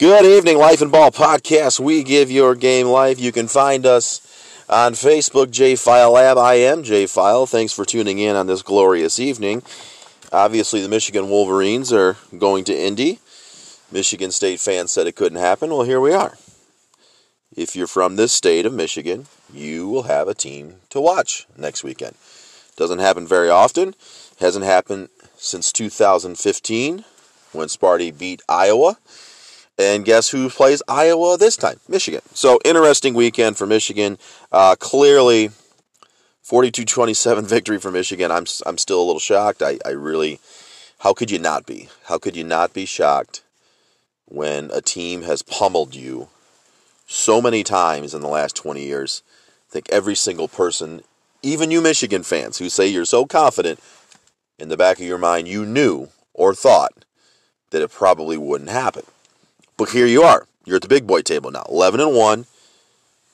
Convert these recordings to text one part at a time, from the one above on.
Good evening, Life and Ball podcast. We give your game life. You can find us on Facebook, J File Lab. I am J File. Thanks for tuning in on this glorious evening. Obviously, the Michigan Wolverines are going to Indy. Michigan State fans said it couldn't happen. Well, here we are. If you're from this state of Michigan, you will have a team to watch next weekend. Doesn't happen very often. Hasn't happened since 2015 when Sparty beat Iowa. And guess who plays Iowa this time? Michigan. So, interesting weekend for Michigan. Uh, clearly, 42 27 victory for Michigan. I'm, I'm still a little shocked. I, I really, how could you not be? How could you not be shocked when a team has pummeled you so many times in the last 20 years? I think every single person, even you Michigan fans who say you're so confident, in the back of your mind, you knew or thought that it probably wouldn't happen. But here you are. You're at the big boy table now. 11 and 1.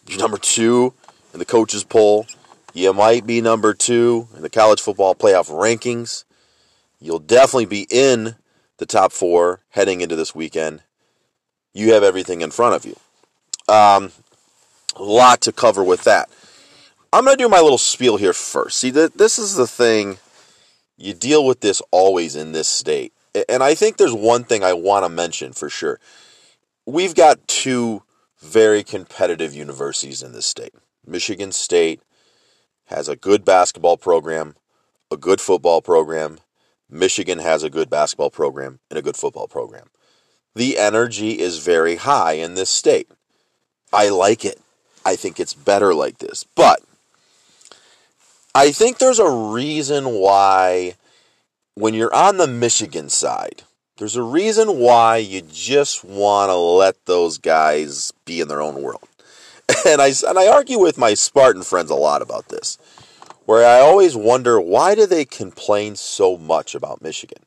You're number 2 in the coaches poll. You might be number 2 in the college football playoff rankings. You'll definitely be in the top 4 heading into this weekend. You have everything in front of you. Um, a lot to cover with that. I'm going to do my little spiel here first. See, this is the thing. You deal with this always in this state. And I think there's one thing I want to mention for sure we've got two very competitive universities in this state. Michigan State has a good basketball program, a good football program. Michigan has a good basketball program and a good football program. The energy is very high in this state. I like it. I think it's better like this. But I think there's a reason why when you're on the Michigan side, there's a reason why you just want to let those guys be in their own world. And I, and I argue with my Spartan friends a lot about this, where I always wonder why do they complain so much about Michigan?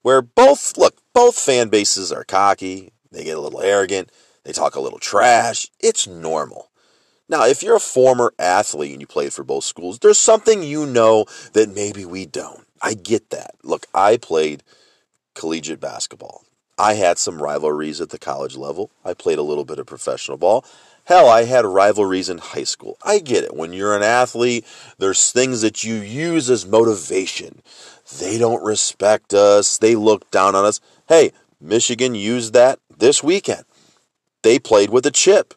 Where both, look, both fan bases are cocky, they get a little arrogant, they talk a little trash. It's normal. Now, if you're a former athlete and you played for both schools, there's something you know that maybe we don't. I get that. Look, I played – collegiate basketball. I had some rivalries at the college level. I played a little bit of professional ball. Hell, I had rivalries in high school. I get it. When you're an athlete, there's things that you use as motivation. They don't respect us, they look down on us. Hey, Michigan used that this weekend. They played with a chip,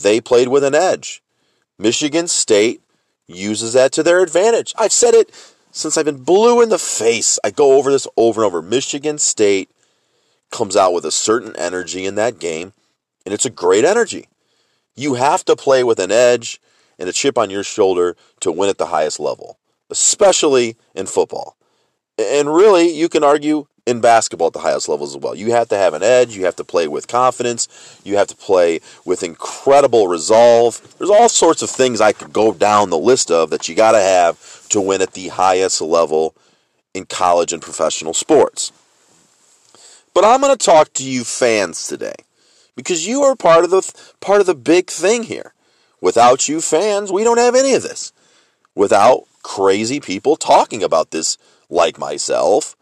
they played with an edge. Michigan State uses that to their advantage. I've said it since I've been blue in the face, I go over this over and over. Michigan State comes out with a certain energy in that game, and it's a great energy. You have to play with an edge and a chip on your shoulder to win at the highest level, especially in football. And really, you can argue in basketball at the highest levels as well. You have to have an edge, you have to play with confidence, you have to play with incredible resolve. There's all sorts of things I could go down the list of that you got to have to win at the highest level in college and professional sports. But I'm going to talk to you fans today because you are part of the part of the big thing here. Without you fans, we don't have any of this. Without crazy people talking about this like myself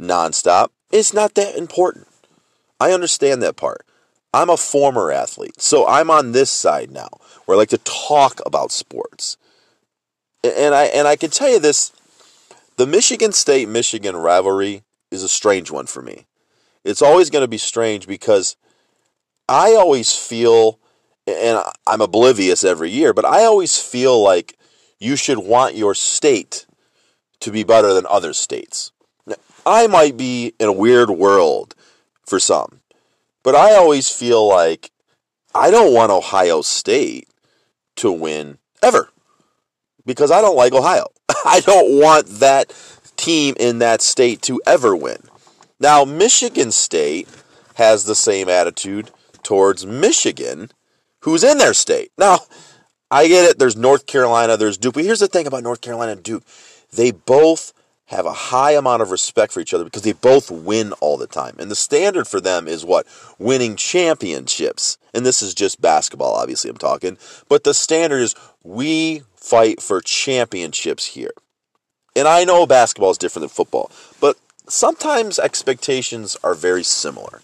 nonstop, it's not that important. I understand that part. I'm a former athlete, so I'm on this side now where I like to talk about sports. And I and I can tell you this the Michigan State Michigan rivalry is a strange one for me. It's always going to be strange because I always feel and I'm oblivious every year, but I always feel like you should want your state to be better than other states. I might be in a weird world for some, but I always feel like I don't want Ohio State to win ever because I don't like Ohio. I don't want that team in that state to ever win. Now, Michigan State has the same attitude towards Michigan, who's in their state. Now, I get it. There's North Carolina, there's Duke. But here's the thing about North Carolina and Duke they both have a high amount of respect for each other because they both win all the time. And the standard for them is what? Winning championships. And this is just basketball, obviously, I'm talking. But the standard is we fight for championships here. And I know basketball is different than football, but sometimes expectations are very similar.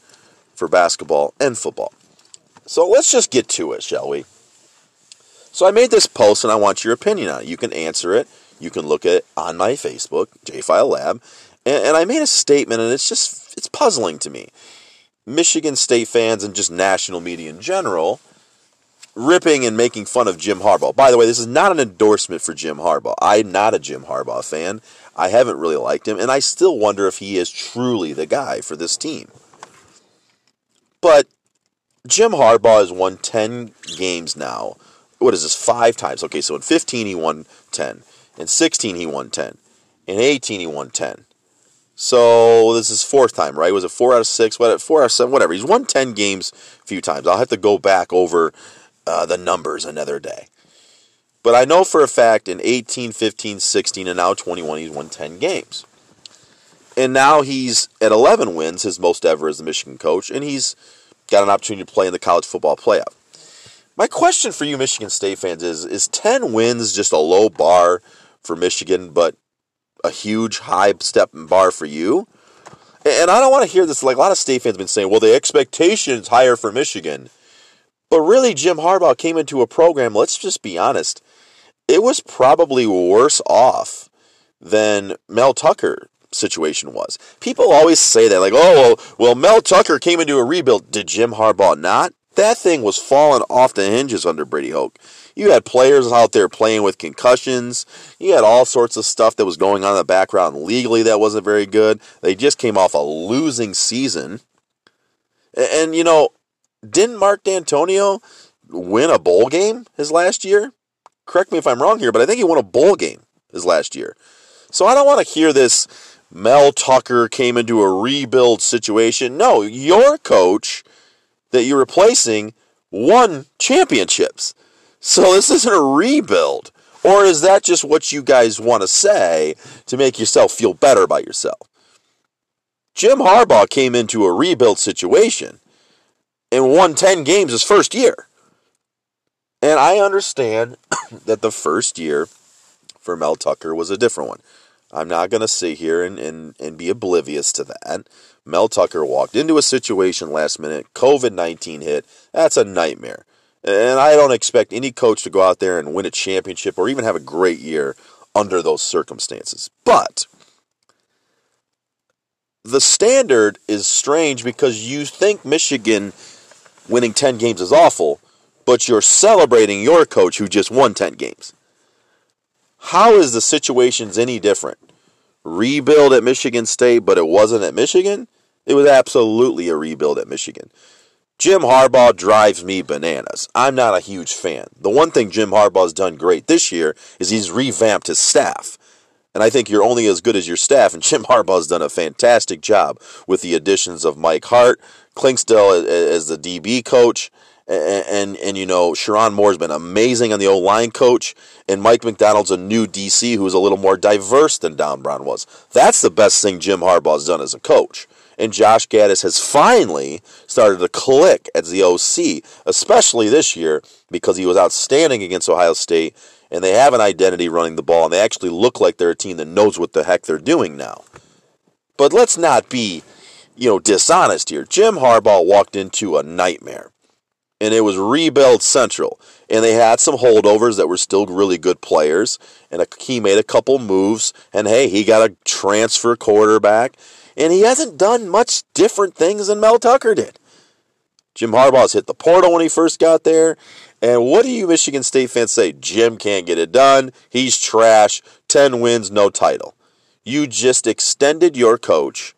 for basketball and football. So let's just get to it, shall we? So I made this post and I want your opinion on it. You can answer it. You can look at on my Facebook, JFile Lab. And, and I made a statement and it's just, it's puzzling to me. Michigan State fans and just national media in general ripping and making fun of Jim Harbaugh. By the way, this is not an endorsement for Jim Harbaugh. I'm not a Jim Harbaugh fan. I haven't really liked him, and I still wonder if he is truly the guy for this team. But Jim Harbaugh has won 10 games now. What is this? Five times. Okay, so in 15 he won 10. In 16 he won 10. In 18 he won 10. So this is fourth time, right? Was it four out of six? What? Four out of seven? Whatever. He's won 10 games a few times. I'll have to go back over uh, the numbers another day. But I know for a fact in 18, 15, 16, and now 21, he's won 10 games. And now he's at 11 wins, his most ever as the Michigan coach, and he's got an opportunity to play in the college football playoff. My question for you Michigan State fans is is 10 wins just a low bar for Michigan, but a huge high step bar for you? And I don't want to hear this like a lot of state fans have been saying, well, the expectation is higher for Michigan. But really, Jim Harbaugh came into a program, let's just be honest, it was probably worse off than Mel Tucker situation was. People always say that, like, oh, well, well, Mel Tucker came into a rebuild. Did Jim Harbaugh not? That thing was falling off the hinges under Brady Hoke. You had players out there playing with concussions. You had all sorts of stuff that was going on in the background legally that wasn't very good. They just came off a losing season. And, you know, didn't Mark Dantonio win a bowl game his last year? Correct me if I'm wrong here, but I think he won a bowl game his last year. So I don't want to hear this Mel Tucker came into a rebuild situation. No, your coach that you're replacing won championships. So this isn't a rebuild. Or is that just what you guys want to say to make yourself feel better about yourself? Jim Harbaugh came into a rebuild situation and won 10 games his first year. And I understand that the first year for Mel Tucker was a different one. I'm not going to sit here and, and, and be oblivious to that. Mel Tucker walked into a situation last minute, COVID 19 hit. That's a nightmare. And I don't expect any coach to go out there and win a championship or even have a great year under those circumstances. But the standard is strange because you think Michigan winning 10 games is awful, but you're celebrating your coach who just won 10 games. How is the situations any different? Rebuild at Michigan State, but it wasn't at Michigan? It was absolutely a rebuild at Michigan. Jim Harbaugh drives me bananas. I'm not a huge fan. The one thing Jim Harbaugh's done great this year is he's revamped his staff. And I think you're only as good as your staff, and Jim Harbaugh's done a fantastic job with the additions of Mike Hart, Clinkscale as the DB coach, and, and, and you know Sherrone Moore's been amazing on the O line coach, and Mike Macdonald's a new DC who's a little more diverse than Don Brown was. That's the best thing Jim Harbaugh's done as a coach. And Josh Gattis has finally started to click as the OC, especially this year because he was outstanding against Ohio State, and they have an identity running the ball, and they actually look like they're a team that knows what the heck they're doing now. But let's not be you know, dishonest here. Jim Harbaugh walked into a nightmare. And it was rebuild central. And they had some holdovers that were still really good players. And he made a couple moves. And hey, he got a transfer quarterback. And he hasn't done much different things than Mel Tucker did. Jim Harbaugh's hit the portal when he first got there. And what do you Michigan State fans say? Jim can't get it done. He's trash. 10 wins, no title. You just extended your coach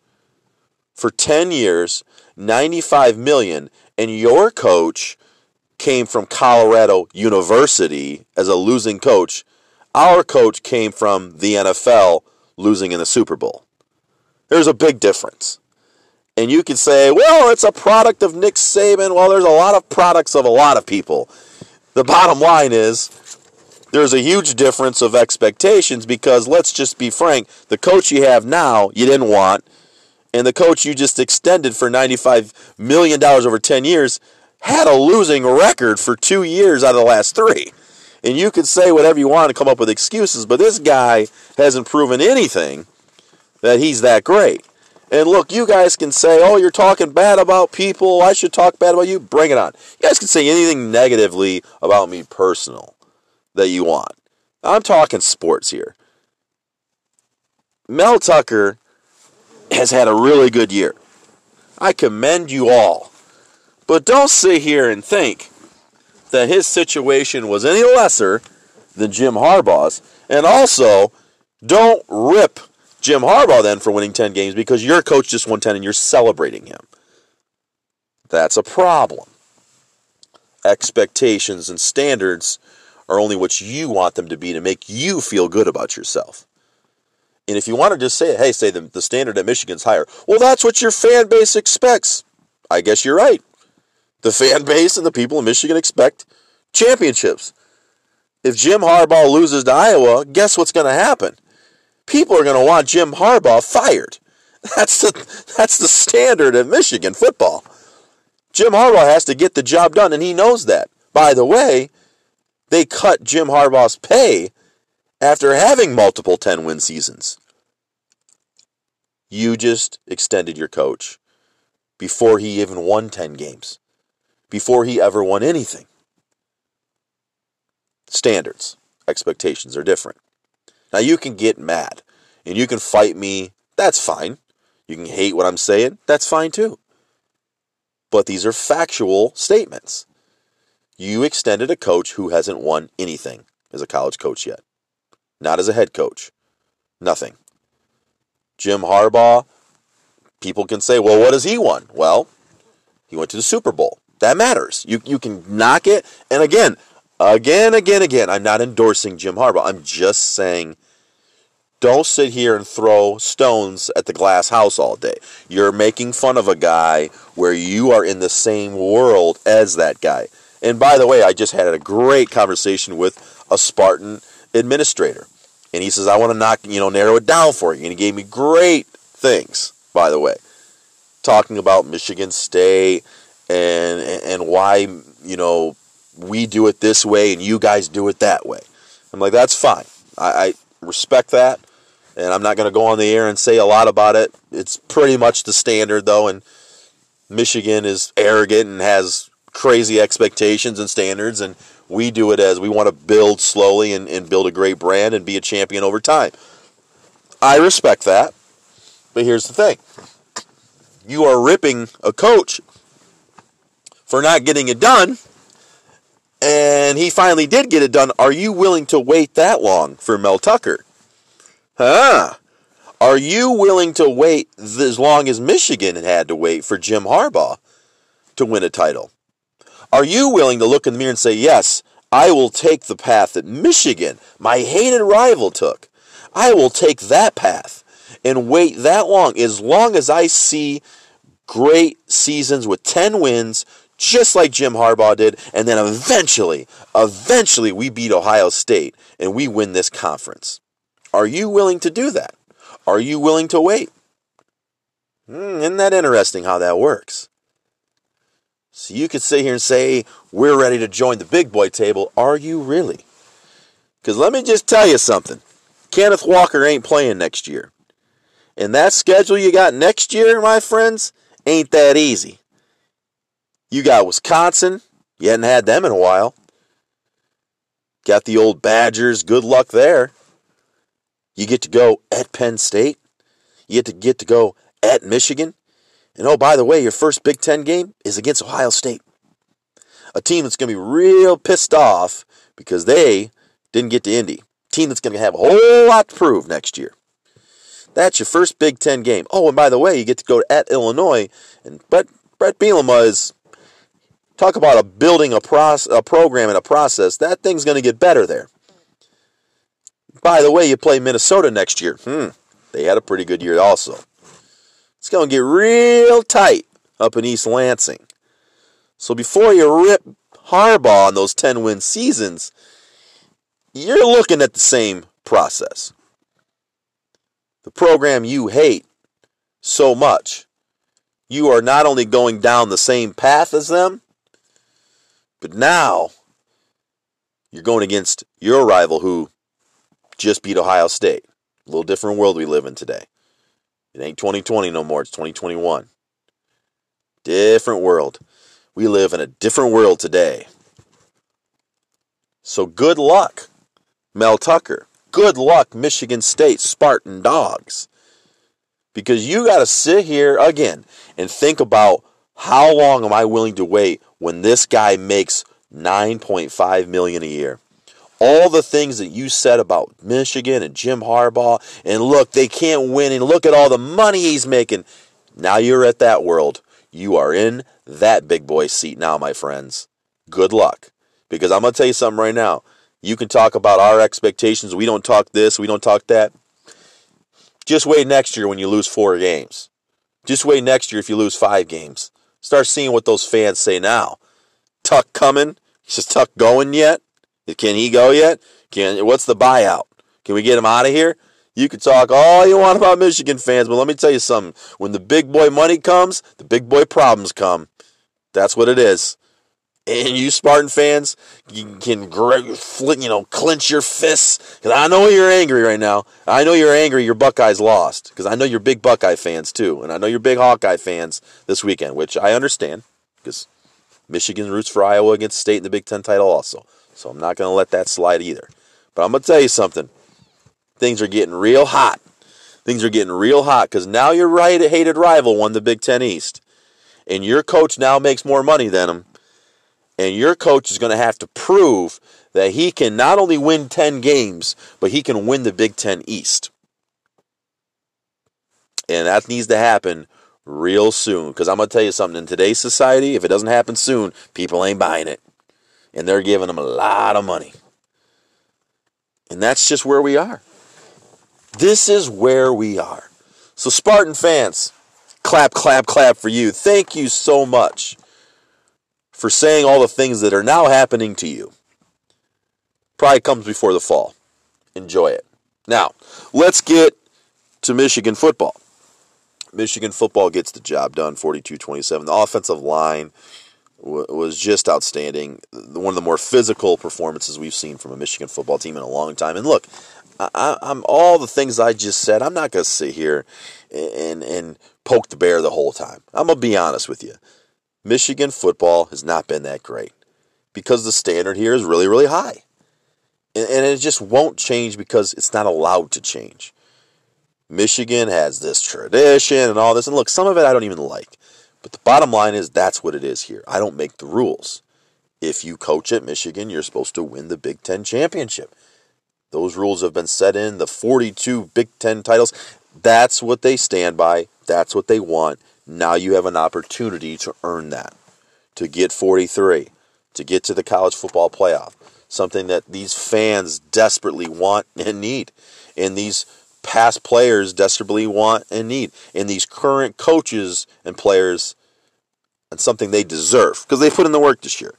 for 10 years, 95 million, and your coach came from Colorado University as a losing coach. Our coach came from the NFL losing in the Super Bowl. There's a big difference. And you could say, well, it's a product of Nick Saban. Well, there's a lot of products of a lot of people. The bottom line is there's a huge difference of expectations because let's just be frank, the coach you have now, you didn't want and the coach you just extended for $95 million over 10 years had a losing record for two years out of the last three. And you could say whatever you want to come up with excuses, but this guy hasn't proven anything that he's that great. And look, you guys can say, oh, you're talking bad about people. I should talk bad about you. Bring it on. You guys can say anything negatively about me personal that you want. I'm talking sports here. Mel Tucker has had a really good year. I commend you all. But don't sit here and think that his situation was any lesser than Jim Harbaugh's. And also, don't rip Jim Harbaugh then for winning 10 games because your coach just won 10 and you're celebrating him. That's a problem. Expectations and standards are only what you want them to be to make you feel good about yourself. And if you want to just say, hey, say the, the standard at Michigan's higher, well, that's what your fan base expects. I guess you're right. The fan base and the people in Michigan expect championships. If Jim Harbaugh loses to Iowa, guess what's going to happen? People are going to want Jim Harbaugh fired. That's the that's the standard of Michigan football. Jim Harbaugh has to get the job done, and he knows that. By the way, they cut Jim Harbaugh's pay after having multiple 10 win seasons. You just extended your coach before he even won 10 games, before he ever won anything. Standards, expectations are different. Now, you can get mad and you can fight me. That's fine. You can hate what I'm saying. That's fine too. But these are factual statements. You extended a coach who hasn't won anything as a college coach yet not as a head coach. Nothing. Jim Harbaugh, people can say, well, what has he won? Well, he went to the Super Bowl. That matters. You, you can knock it. And again, again, again, again, I'm not endorsing Jim Harbaugh. I'm just saying don't sit here and throw stones at the glass house all day. You're making fun of a guy where you are in the same world as that guy. And by the way, I just had a great conversation with a Spartan administrator. And he says, I want to knock, you know, narrow it down for you. And he gave me great things, by the way, talking about Michigan State and and why, you know, we do it this way and you guys do it that way. I'm like, that's fine. I, I respect that. And I'm not going to go on the air and say a lot about it. It's pretty much the standard, though. And Michigan is arrogant and has crazy expectations and standards. And we do it as we want to build slowly and, and build a great brand and be a champion over time. I respect that. But here's the thing you are ripping a coach for not getting it done, and he finally did get it done. Are you willing to wait that long for Mel Tucker? Huh? Are you willing to wait as long as Michigan had to wait for Jim Harbaugh to win a title? Are you willing to look in the mirror and say, yes, I will take the path that Michigan, my hated rival, took? I will take that path and wait that long, as long as I see great seasons with 10 wins, just like Jim Harbaugh did, and then eventually, eventually we beat Ohio State and we win this conference. Are you willing to do that? Are you willing to wait? Hmm, isn't that interesting how that works? So you could sit here and say, We're ready to join the big boy table. Are you really? Because let me just tell you something Kenneth Walker ain't playing next year. And that schedule you got next year, my friends, ain't that easy. You got Wisconsin. You hadn't had them in a while. Got the old Badgers. Good luck there. You get to go at Penn State. You get to get to go at Michigan. And oh, by the way, your first Big Ten game is against Ohio State. A team that's going to be real pissed off because they didn't get to Indy. A team that's going to have a whole lot to prove next year. That's your first Big Ten game. Oh, and by the way, you get to go at Illinois. And Brett, Bret Bielema is, talk about a building a, proce- a program and a process. That thing's going to get better there. By the way, you play Minnesota next year. Hmm, they had a pretty good year also. It's going to get real tight up in East Lansing. So before you rip Harbaugh on those 10 win seasons, you're looking at the same process. The program you hate so much, you are not only going down the same path as them, but now you're going against your rival who just beat Ohio State. A little different world we live in today. It ain't 2020 no more. It's 2021. Different world. We live in a different world today. So good luck, Mel Tucker. Good luck, Michigan State Spartan Dogs. Because you got to sit here again and think about how long am I willing to wait when this guy makes 9.5 million a year? All the things that you said about Michigan and Jim Harbaugh and look, they can't win and look at all the money he's making. Now you're at that world. You are in that big boy seat now, my friends. Good luck. Because I'm going to tell you something right now. You can talk about our expectations. We don't talk this, we don't talk that. Just wait next year when you lose four games. Just wait next year if you lose five games. Start seeing what those fans say now. Tuck coming? Is Tuck going yet? Can he go yet? Can what's the buyout? Can we get him out of here? You can talk all you want about Michigan fans, but let me tell you something. When the big boy money comes, the big boy problems come. That's what it is. And you Spartan fans, you can you know clench your fists because I know you're angry right now. I know you're angry. Your Buckeyes lost because I know you're big Buckeye fans too, and I know you're big Hawkeye fans this weekend, which I understand because Michigan roots for Iowa against State in the Big Ten title also. So I'm not going to let that slide either. But I'm going to tell you something. Things are getting real hot. Things are getting real hot because now your right hated rival won the Big Ten East. And your coach now makes more money than him. And your coach is going to have to prove that he can not only win 10 games, but he can win the Big Ten East. And that needs to happen real soon. Because I'm going to tell you something in today's society, if it doesn't happen soon, people ain't buying it and they're giving them a lot of money. And that's just where we are. This is where we are. So, Spartan fans, clap, clap, clap for you. Thank you so much for saying all the things that are now happening to you. Pride comes before the fall. Enjoy it. Now, let's get to Michigan football. Michigan football gets the job done 42 27. The offensive line was just outstanding. One of the more physical performances we've seen from a Michigan football team in a long time. And look, I, am all the things I just said. I'm not going to sit here and and poke the bear the whole time. I'm gonna be honest with you. Michigan football has not been that great because the standard here is really really high, and, and it just won't change because it's not allowed to change. Michigan has this tradition and all this, and look, some of it I don't even like. But the bottom line is that's what it is here. I don't make the rules. If you coach at Michigan, you're supposed to win the Big Ten championship. Those rules have been set in the 42 Big Ten titles. That's what they stand by. That's what they want. Now you have an opportunity to earn that, to get 43, to get to the college football playoff, something that these fans desperately want and need. And these past players desperately want and need, and these current coaches and players, and something they deserve because they put in the work this year.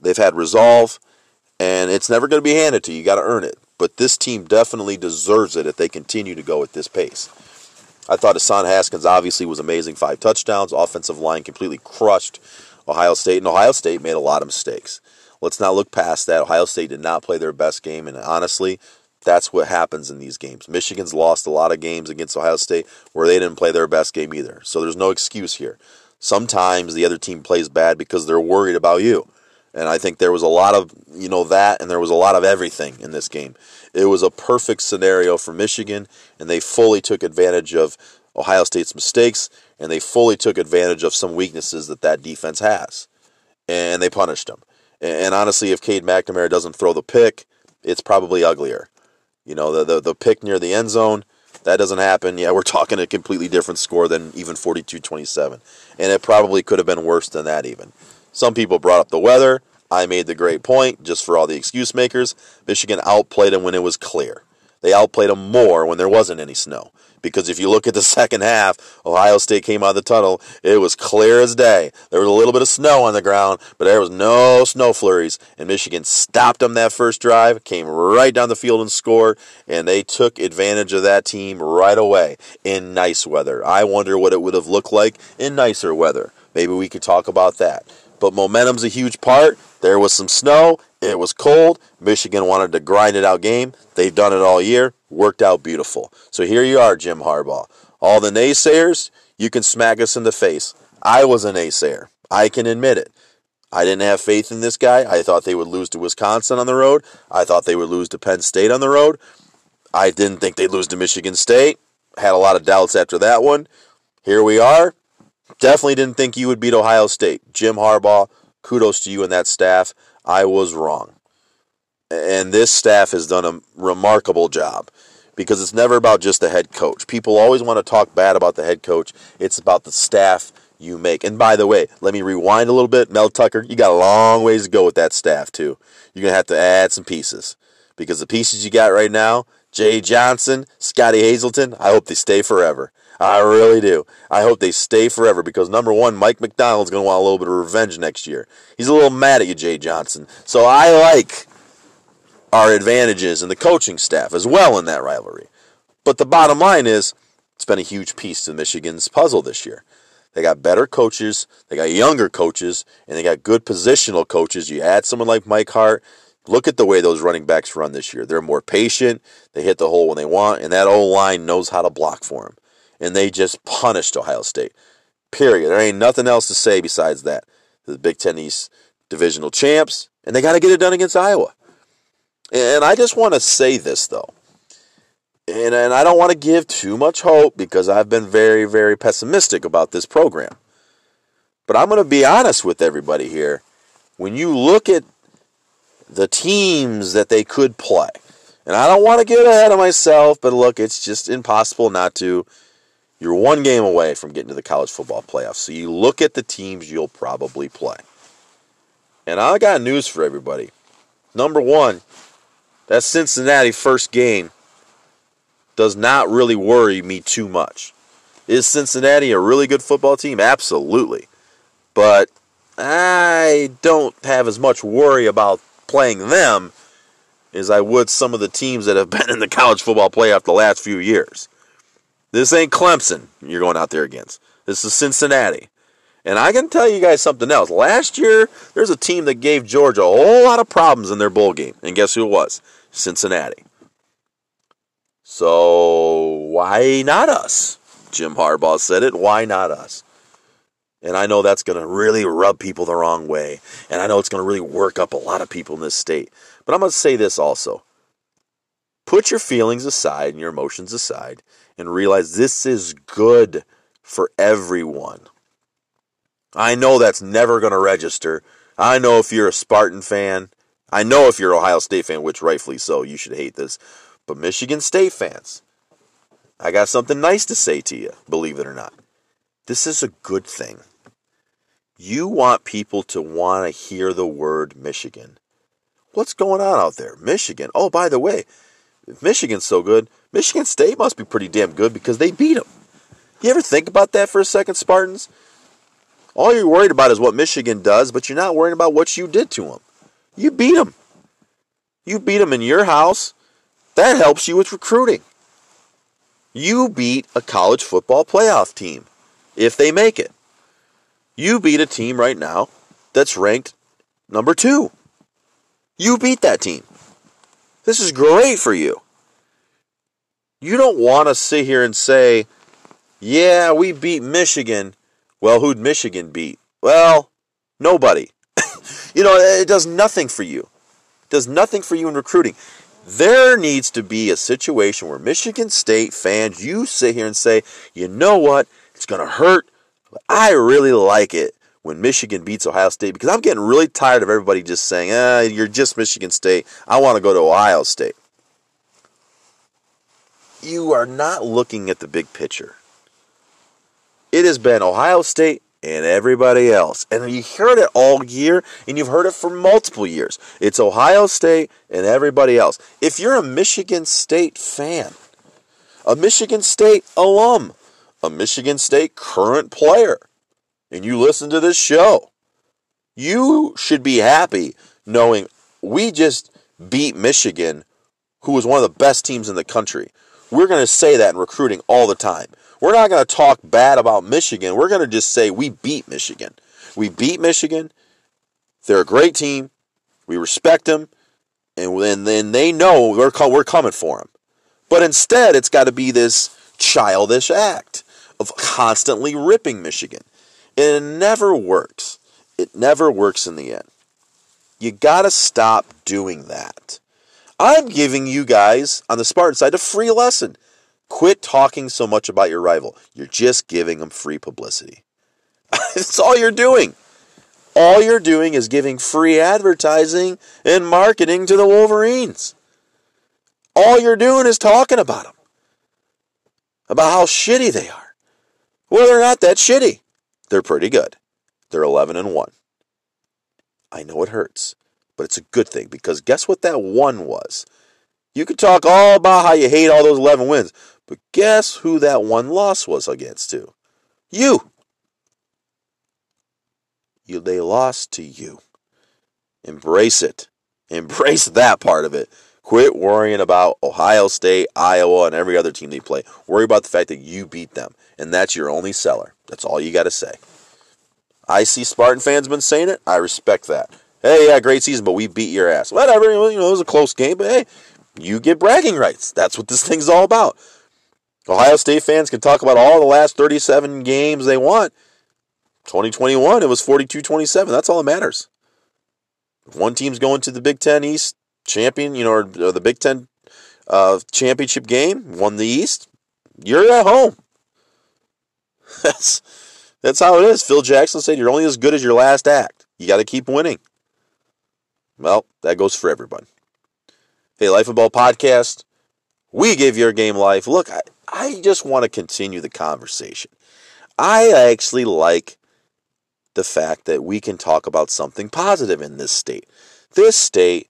They've had resolve, and it's never going to be handed to you. You got to earn it. But this team definitely deserves it if they continue to go at this pace. I thought Hassan Haskins obviously was amazing. Five touchdowns, offensive line completely crushed Ohio State, and Ohio State made a lot of mistakes. Let's not look past that. Ohio State did not play their best game, and honestly, that's what happens in these games. Michigan's lost a lot of games against Ohio State where they didn't play their best game either. So there's no excuse here. Sometimes the other team plays bad because they're worried about you. And I think there was a lot of, you know, that and there was a lot of everything in this game. It was a perfect scenario for Michigan and they fully took advantage of Ohio State's mistakes and they fully took advantage of some weaknesses that that defense has. And they punished them. And honestly, if Cade McNamara doesn't throw the pick, it's probably uglier. You know, the, the, the pick near the end zone, that doesn't happen. Yeah, we're talking a completely different score than even 42 27. And it probably could have been worse than that, even. Some people brought up the weather. I made the great point, just for all the excuse makers. Michigan outplayed them when it was clear. They outplayed them more when there wasn't any snow because if you look at the second half, Ohio State came out of the tunnel. It was clear as day. There was a little bit of snow on the ground, but there was no snow flurries. And Michigan stopped them that first drive, came right down the field and scored, and they took advantage of that team right away in nice weather. I wonder what it would have looked like in nicer weather. Maybe we could talk about that. But momentum's a huge part. There was some snow. It was cold. Michigan wanted to grind it out game. They've done it all year. Worked out beautiful. So here you are, Jim Harbaugh. All the naysayers, you can smack us in the face. I was a naysayer. I can admit it. I didn't have faith in this guy. I thought they would lose to Wisconsin on the road. I thought they would lose to Penn State on the road. I didn't think they'd lose to Michigan State. Had a lot of doubts after that one. Here we are. Definitely didn't think you would beat Ohio State. Jim Harbaugh, kudos to you and that staff. I was wrong. And this staff has done a remarkable job because it's never about just the head coach. People always want to talk bad about the head coach. It's about the staff you make. And by the way, let me rewind a little bit. Mel Tucker, you got a long ways to go with that staff, too. You're going to have to add some pieces because the pieces you got right now, Jay Johnson, Scottie Hazelton, I hope they stay forever. I really do. I hope they stay forever because number one, Mike Macdonald's going to want a little bit of revenge next year. He's a little mad at you, Jay Johnson. So I like our advantages and the coaching staff as well in that rivalry. But the bottom line is, it's been a huge piece to Michigan's puzzle this year. They got better coaches, they got younger coaches, and they got good positional coaches. You add someone like Mike Hart. Look at the way those running backs run this year. They're more patient. They hit the hole when they want, and that old line knows how to block for them. And they just punished Ohio State. Period. There ain't nothing else to say besides that. The Big Ten East divisional champs, and they got to get it done against Iowa. And I just want to say this, though. And, and I don't want to give too much hope because I've been very, very pessimistic about this program. But I'm going to be honest with everybody here. When you look at the teams that they could play, and I don't want to get ahead of myself, but look, it's just impossible not to. You're one game away from getting to the college football playoffs. So you look at the teams you'll probably play. And I got news for everybody. Number one, that Cincinnati first game does not really worry me too much. Is Cincinnati a really good football team? Absolutely. But I don't have as much worry about playing them as I would some of the teams that have been in the college football playoff the last few years. This ain't Clemson you're going out there against. This is Cincinnati. And I can tell you guys something else. Last year, there's a team that gave Georgia a whole lot of problems in their bowl game. And guess who it was? Cincinnati. So why not us? Jim Harbaugh said it. Why not us? And I know that's going to really rub people the wrong way. And I know it's going to really work up a lot of people in this state. But I'm going to say this also. Put your feelings aside and your emotions aside and realize this is good for everyone. I know that's never going to register. I know if you're a Spartan fan, I know if you're an Ohio State fan, which rightfully so, you should hate this. But Michigan State fans, I got something nice to say to you, believe it or not. This is a good thing. You want people to want to hear the word Michigan. What's going on out there? Michigan. Oh, by the way, if Michigan's so good, Michigan State must be pretty damn good because they beat them. You ever think about that for a second, Spartans? All you're worried about is what Michigan does, but you're not worrying about what you did to them. You beat them. You beat them in your house. That helps you with recruiting. You beat a college football playoff team if they make it. You beat a team right now that's ranked number two. You beat that team. This is great for you. You don't want to sit here and say, yeah, we beat Michigan. Well, who'd Michigan beat? Well, nobody. you know, it does nothing for you. It does nothing for you in recruiting. There needs to be a situation where Michigan State fans, you sit here and say, you know what? It's going to hurt, but I really like it when Michigan beats Ohio State because I'm getting really tired of everybody just saying, ah, you're just Michigan State. I want to go to Ohio State. You are not looking at the big picture. It has been Ohio State and everybody else. And you heard it all year, and you've heard it for multiple years. It's Ohio State and everybody else. If you're a Michigan State fan, a Michigan State alum, a Michigan State current player, and you listen to this show, you should be happy knowing we just beat Michigan, who was one of the best teams in the country. We're going to say that in recruiting all the time. We're not going to talk bad about Michigan. We're going to just say we beat Michigan. We beat Michigan. They're a great team. We respect them. And then, they know we're coming for them. But instead, it's got to be this childish act of constantly ripping Michigan. It never works. It never works in the end. You got to stop doing that. I'm giving you guys on the Spartan side a free lesson. Quit talking so much about your rival. You're just giving them free publicity. That's all you're doing. All you're doing is giving free advertising and marketing to the Wolverines. All you're doing is talking about them, about how shitty they are. Well, they're not that shitty. They're pretty good. They're 11 and 1. I know it hurts, but it's a good thing because guess what that one was? You could talk all about how you hate all those 11 wins, but guess who that one loss was against too? You. You they lost to you. Embrace it. Embrace that part of it. Quit worrying about Ohio State, Iowa, and every other team they play. Worry about the fact that you beat them, and that's your only seller. That's all you got to say. I see Spartan fans been saying it. I respect that. Hey, yeah, great season, but we beat your ass. Whatever, you know, it was a close game, but hey, you get bragging rights. That's what this thing's all about. Ohio State fans can talk about all the last 37 games they want. 2021, it was 42 27. That's all that matters. If one team's going to the Big Ten East champion, you know, or, or the Big Ten uh, championship game, won the East, you're at home. That's that's how it is. Phil Jackson said you're only as good as your last act. You got to keep winning. Well, that goes for everybody. Hey, Life of Ball podcast. We give your game life. Look, I, I just want to continue the conversation. I actually like the fact that we can talk about something positive in this state. This state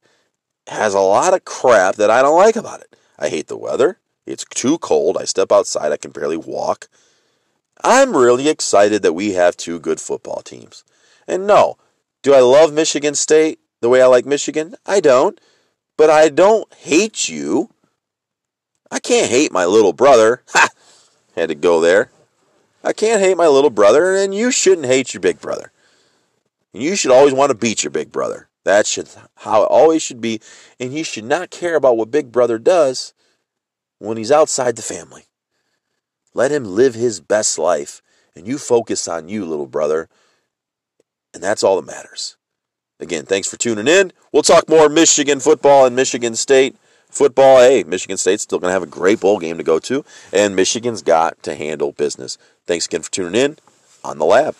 has a lot of crap that I don't like about it. I hate the weather. It's too cold. I step outside, I can barely walk. I'm really excited that we have two good football teams. And no, do I love Michigan State the way I like Michigan? I don't. But I don't hate you. I can't hate my little brother. Ha! Had to go there. I can't hate my little brother, and you shouldn't hate your big brother. You should always want to beat your big brother. That's should, how it always should be. And you should not care about what big brother does when he's outside the family. Let him live his best life, and you focus on you, little brother. And that's all that matters. Again, thanks for tuning in. We'll talk more Michigan football and Michigan State football. Hey, Michigan State's still going to have a great bowl game to go to, and Michigan's got to handle business. Thanks again for tuning in on the lab.